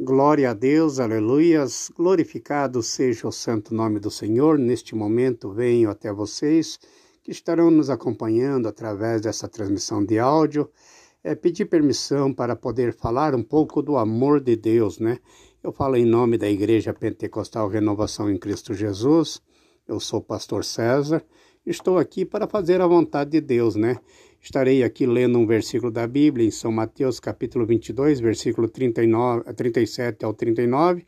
Glória a Deus, aleluias, glorificado seja o santo nome do Senhor. Neste momento venho até vocês que estarão nos acompanhando através dessa transmissão de áudio. É, pedir permissão para poder falar um pouco do amor de Deus, né? Eu falo em nome da Igreja Pentecostal Renovação em Cristo Jesus. Eu sou o pastor César. Estou aqui para fazer a vontade de Deus, né? Estarei aqui lendo um versículo da Bíblia em São Mateus, capítulo 22, versículo 39, 37 ao 39,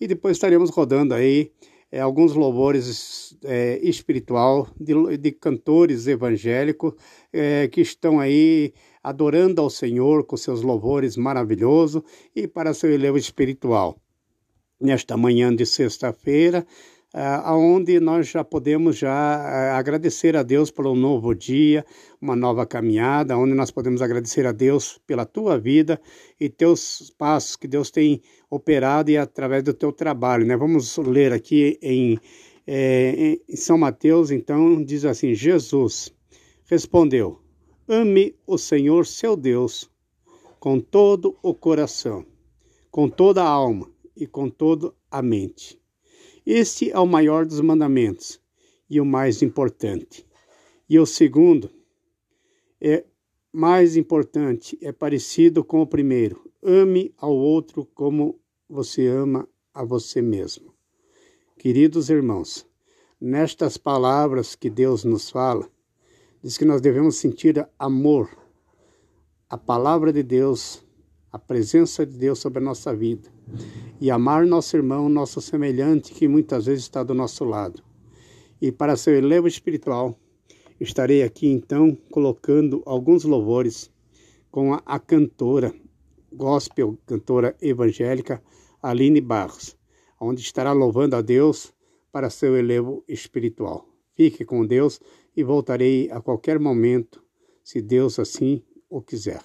e depois estaremos rodando aí é, alguns louvores é, espiritual de, de, cantores evangélicos é, que estão aí adorando ao Senhor com seus louvores maravilhosos e para seu elevo espiritual. Nesta manhã de sexta-feira, aonde nós já podemos já agradecer a Deus pelo novo dia, uma nova caminhada, onde nós podemos agradecer a Deus pela tua vida e teus passos que Deus tem operado e através do teu trabalho, né? Vamos ler aqui em, é, em São Mateus, então diz assim: Jesus respondeu: Ame o Senhor seu Deus com todo o coração, com toda a alma e com toda a mente este é o maior dos mandamentos e o mais importante. E o segundo é mais importante, é parecido com o primeiro. Ame ao outro como você ama a você mesmo. Queridos irmãos, nestas palavras que Deus nos fala, diz que nós devemos sentir amor, a palavra de Deus, a presença de Deus sobre a nossa vida e amar nosso irmão, nosso semelhante, que muitas vezes está do nosso lado. E para seu elevo espiritual, estarei aqui então colocando alguns louvores com a, a cantora gospel, cantora evangélica Aline Barros, onde estará louvando a Deus para seu elevo espiritual. Fique com Deus e voltarei a qualquer momento, se Deus assim o quiser.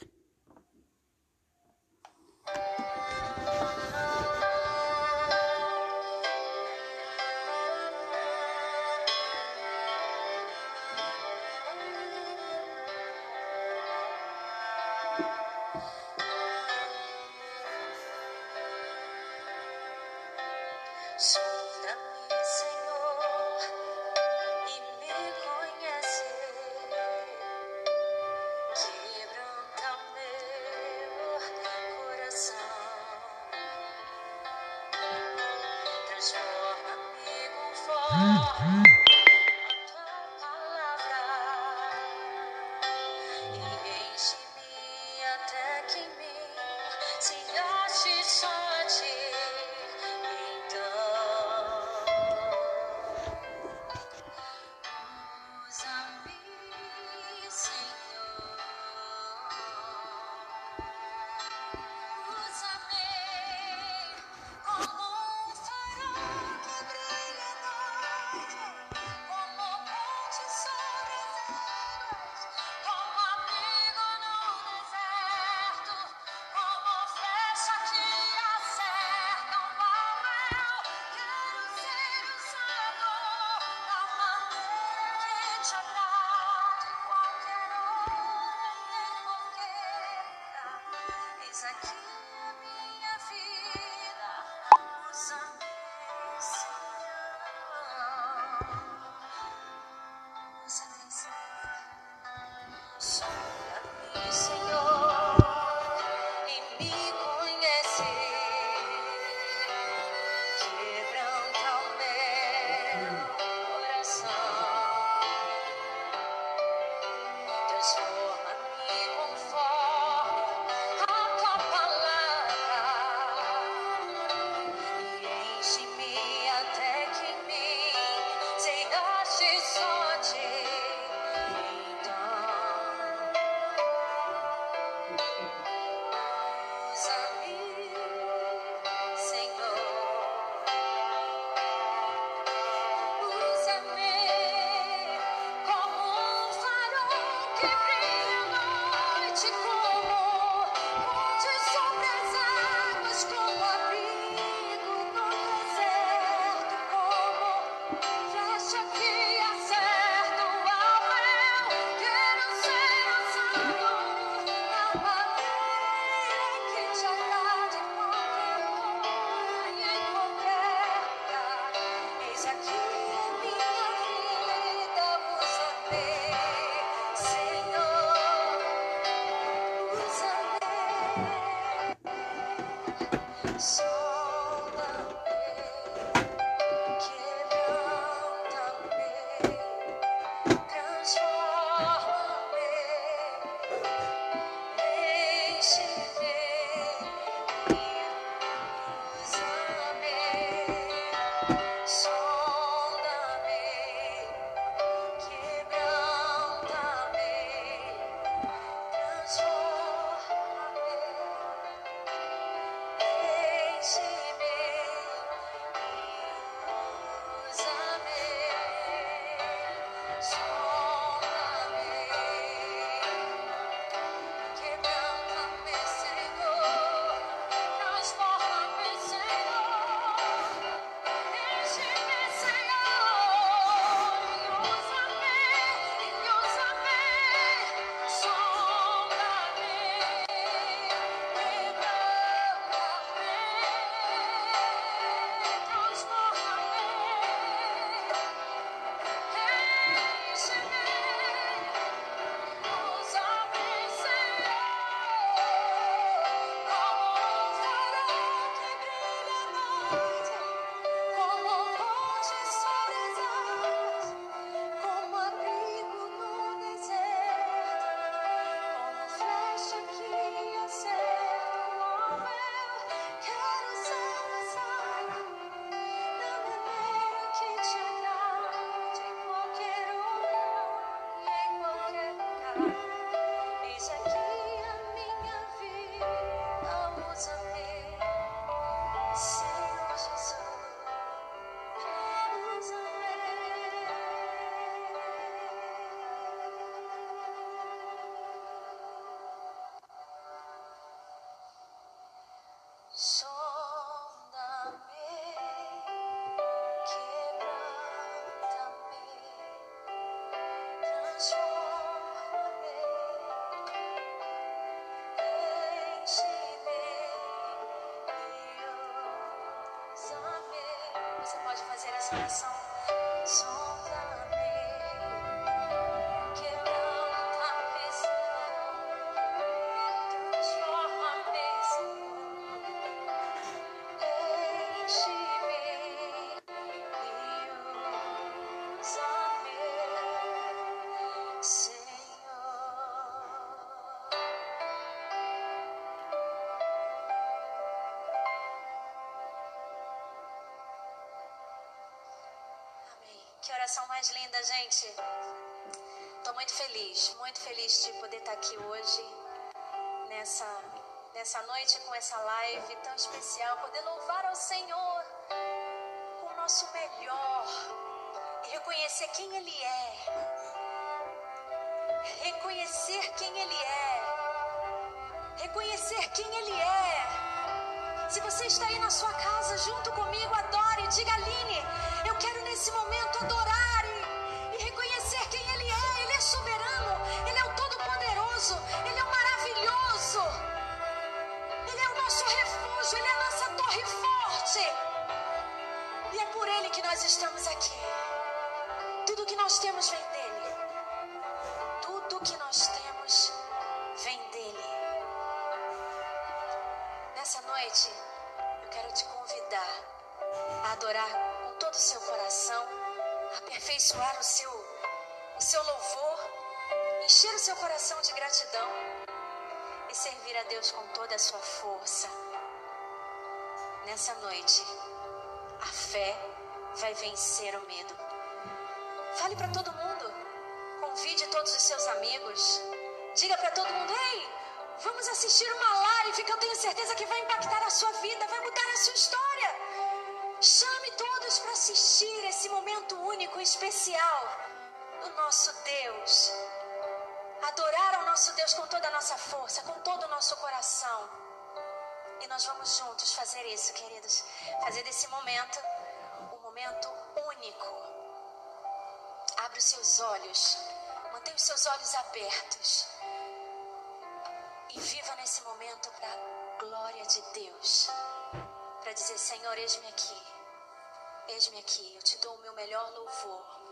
Coração. Sonda-me, Amém. Que oração mais linda, gente. Estou muito feliz, muito feliz de poder estar aqui hoje, nessa, nessa noite, com essa live tão especial, poder louvar ao Senhor com o nosso melhor e reconhecer quem Ele é. Reconhecer quem Ele é. Reconhecer quem Ele é. Se você está aí na sua casa junto comigo, adore, diga Aline, eu quero nesse momento adorar e, e reconhecer quem Ele é. Ele é soberano, Ele é o Todo-Poderoso, Ele é o maravilhoso, Ele é o nosso refúgio, Ele é a nossa torre forte. E é por Ele que nós estamos aqui. Tudo que nós temos vem dEle. Tudo que nós temos noite, eu quero te convidar a adorar com todo o seu coração, aperfeiçoar o seu, o seu louvor, encher o seu coração de gratidão e servir a Deus com toda a sua força. Nessa noite, a fé vai vencer o medo. Fale para todo mundo, convide todos os seus amigos, diga para todo mundo: ei, vamos assistir uma live que eu tenho certeza que vai impactar a sua vida, vai mudar a sua história. Chame todos para assistir esse momento único e especial do nosso Deus. Adorar ao nosso Deus com toda a nossa força, com todo o nosso coração. E nós vamos juntos fazer isso, queridos. Fazer desse momento um momento único. Abre os seus olhos, mantenha os seus olhos abertos e viva nesse momento para a glória de Deus. Para dizer: Senhor, eis-me aqui, eis-me aqui, eu te dou o meu melhor louvor.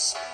Yes.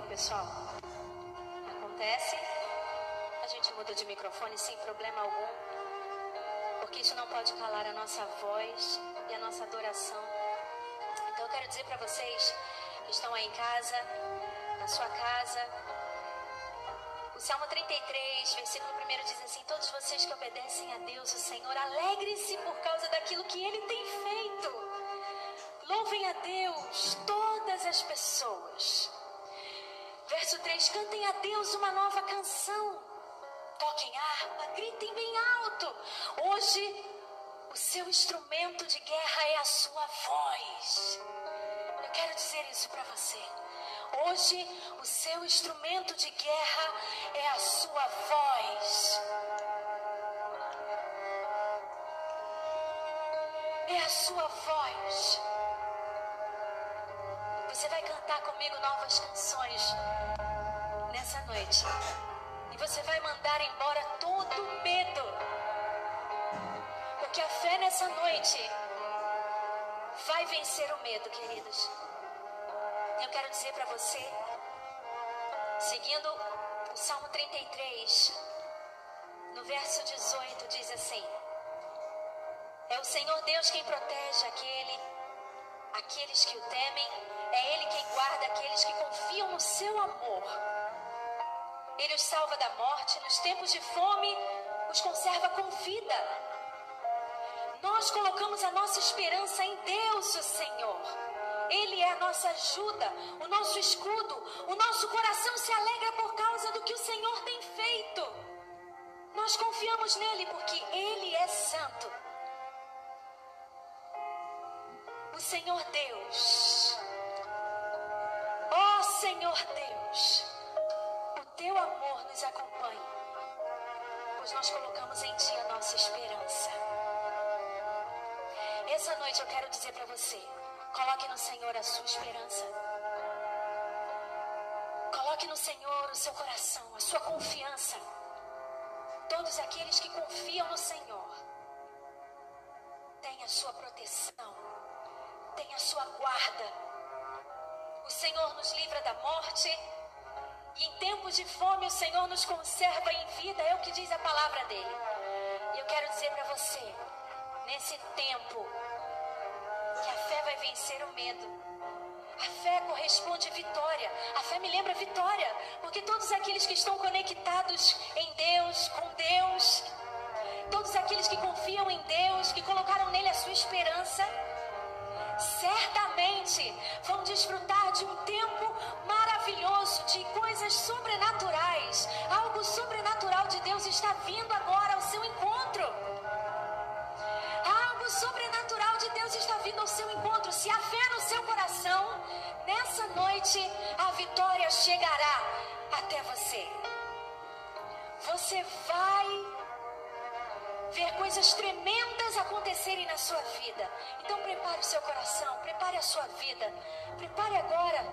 Pessoal? Acontece, a gente muda de microfone sem problema algum, porque isso não pode calar a nossa voz e a nossa adoração. Então eu quero dizer para vocês que estão aí em casa, na sua casa, o Salmo 33, versículo 1 diz assim: Todos vocês que obedecem a Deus, o Senhor, alegrem-se por causa daquilo que Ele tem feito. Louvem a Deus, todas as pessoas. Verso 3: Cantem a Deus uma nova canção. Toquem harpa, gritem bem alto. Hoje, o seu instrumento de guerra é a sua voz. Eu quero dizer isso para você. Hoje, o seu instrumento de guerra é a sua voz. É a sua voz. Você vai cantar comigo novas canções nessa noite. E você vai mandar embora todo medo. Porque a fé nessa noite vai vencer o medo, queridos. Eu quero dizer para você, seguindo o Salmo 33, no verso 18, diz assim: É o Senhor Deus quem protege aquele, aqueles que o temem, é Ele quem guarda aqueles que confiam no seu amor. Ele os salva da morte, nos tempos de fome, os conserva com vida. Nós colocamos a nossa esperança em Deus, o Senhor. Ele é a nossa ajuda, o nosso escudo. O nosso coração se alegra por causa do que o Senhor tem feito. Nós confiamos nele porque ele é santo. Senhor Deus, ó oh, Senhor Deus, o teu amor nos acompanha, pois nós colocamos em ti a nossa esperança. Essa noite eu quero dizer para você. Coloque no Senhor a sua esperança. Coloque no Senhor o seu coração, a sua confiança. Todos aqueles que confiam no Senhor têm a sua proteção, sua guarda. O Senhor nos livra da morte. E em tempos de fome, o Senhor nos conserva em vida, é o que diz a palavra dele. E eu quero dizer para você, nesse tempo, que a fé vai vencer o medo. A fé corresponde à vitória. A fé me lembra vitória, porque todos aqueles que estão conectados em Deus, com Deus, todos aqueles que confiam em Deus, que colocaram nele a sua esperança, certamente vão desfrutar de um tempo maravilhoso, de coisas sobrenaturais. Algo sobrenatural de Deus está vindo agora ao seu encontro sobrenatural de Deus está vindo ao seu encontro. Se há fé no seu coração, nessa noite a vitória chegará até você. Você vai ver coisas tremendas acontecerem na sua vida. Então prepare o seu coração, prepare a sua vida, prepare agora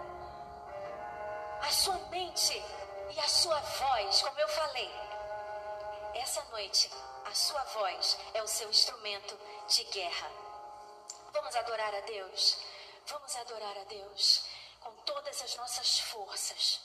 a sua mente e a sua voz, como eu falei. Essa noite a sua voz é o seu instrumento de guerra. Vamos adorar a Deus. Vamos adorar a Deus com todas as nossas forças.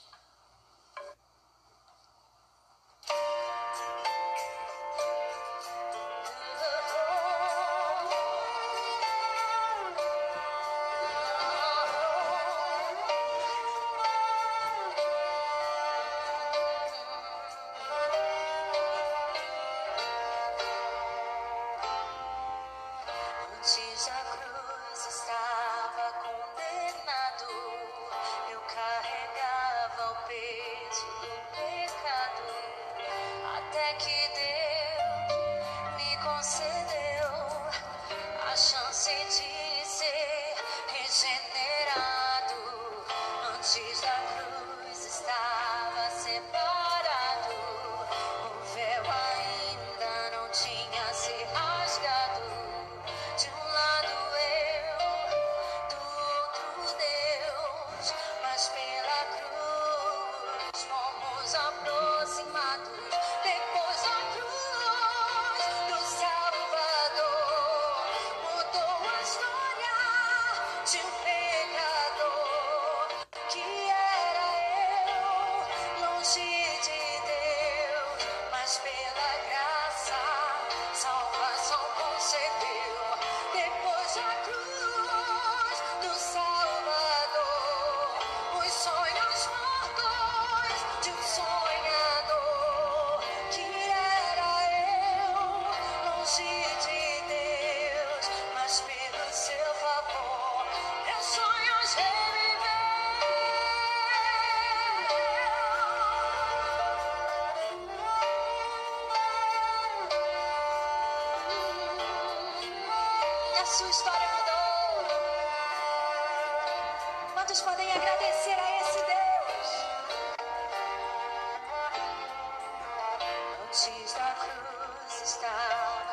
She's the closest star.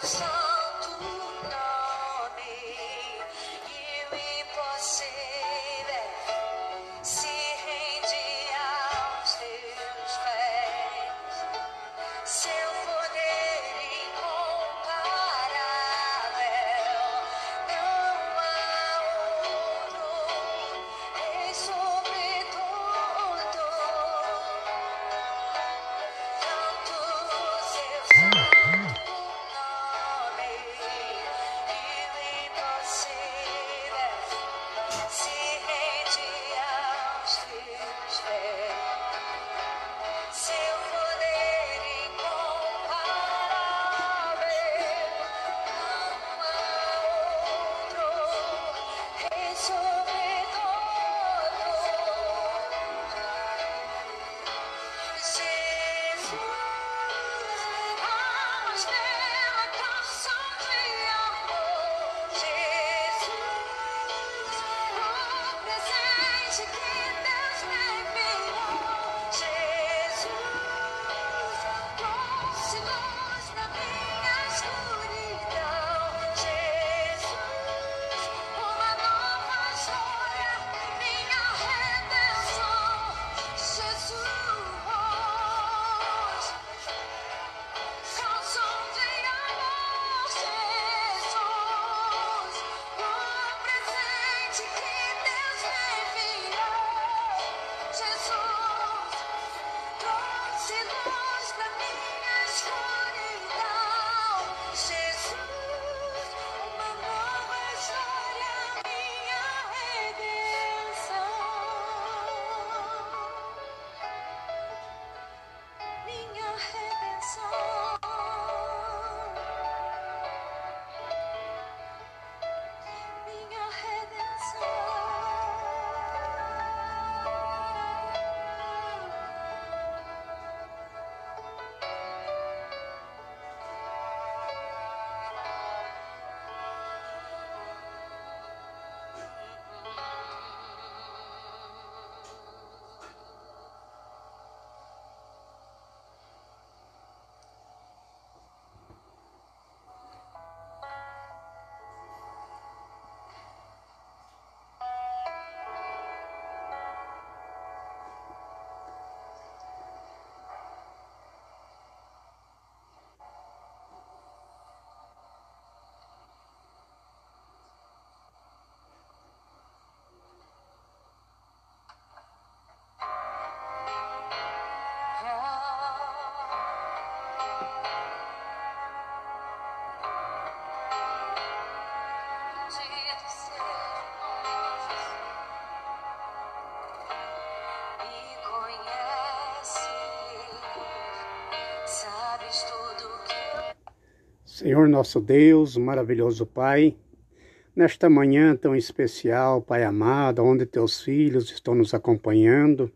Stop. Senhor nosso Deus, maravilhoso Pai, nesta manhã tão especial, Pai amado, onde teus filhos estão nos acompanhando,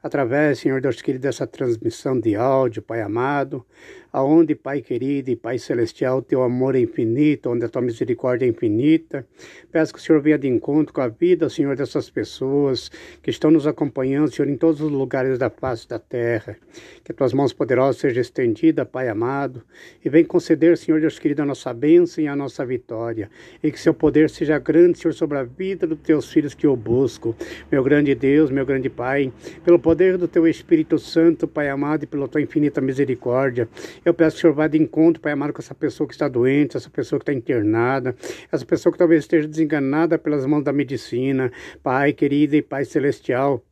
através, Senhor Deus querido, dessa transmissão de áudio, Pai amado, aonde, Pai querido e Pai celestial, teu amor é infinito, onde a tua misericórdia é infinita. Peço que o Senhor venha de encontro com a vida, Senhor, dessas pessoas que estão nos acompanhando, Senhor, em todos os lugares da face da terra. Que as tuas mãos poderosas sejam estendidas, Pai amado, e vem conceder, Senhor Deus querido, a nossa bênção e a nossa vitória. E que seu poder seja grande, Senhor, sobre a vida dos teus filhos que eu busco. Meu grande Deus, meu grande Pai, pelo poder do teu Espírito Santo, Pai amado, e pela tua infinita misericórdia, eu peço que o Senhor vá de encontro, Pai amado, com essa pessoa que está doente, essa pessoa que está internada, essa pessoa que talvez esteja desenganada pelas mãos da medicina. Pai querido e Pai celestial,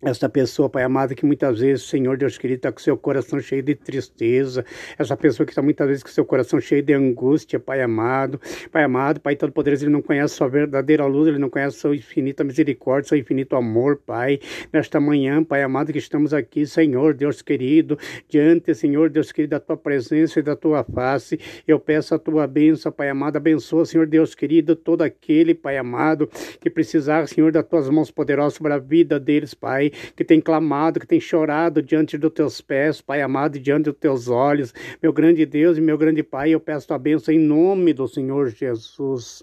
essa pessoa, Pai amado, que muitas vezes, Senhor Deus querido, está com seu coração cheio de tristeza. Essa pessoa que está muitas vezes com seu coração cheio de angústia, Pai amado. Pai amado, Pai Todo-Poderoso, ele não conhece sua verdadeira luz, ele não conhece sua infinita misericórdia, seu infinito amor, Pai. Nesta manhã, Pai amado, que estamos aqui, Senhor Deus querido, diante, Senhor Deus querido, da tua presença e da tua face. Eu peço a tua bênção, Pai amado. Abençoa, Senhor Deus querido, todo aquele, Pai amado, que precisar, Senhor, das tuas mãos poderosas sobre a vida deles, Pai que tem clamado, que tem chorado diante dos teus pés, Pai amado, diante dos teus olhos. Meu grande Deus e meu grande Pai, eu peço a bênção em nome do Senhor Jesus.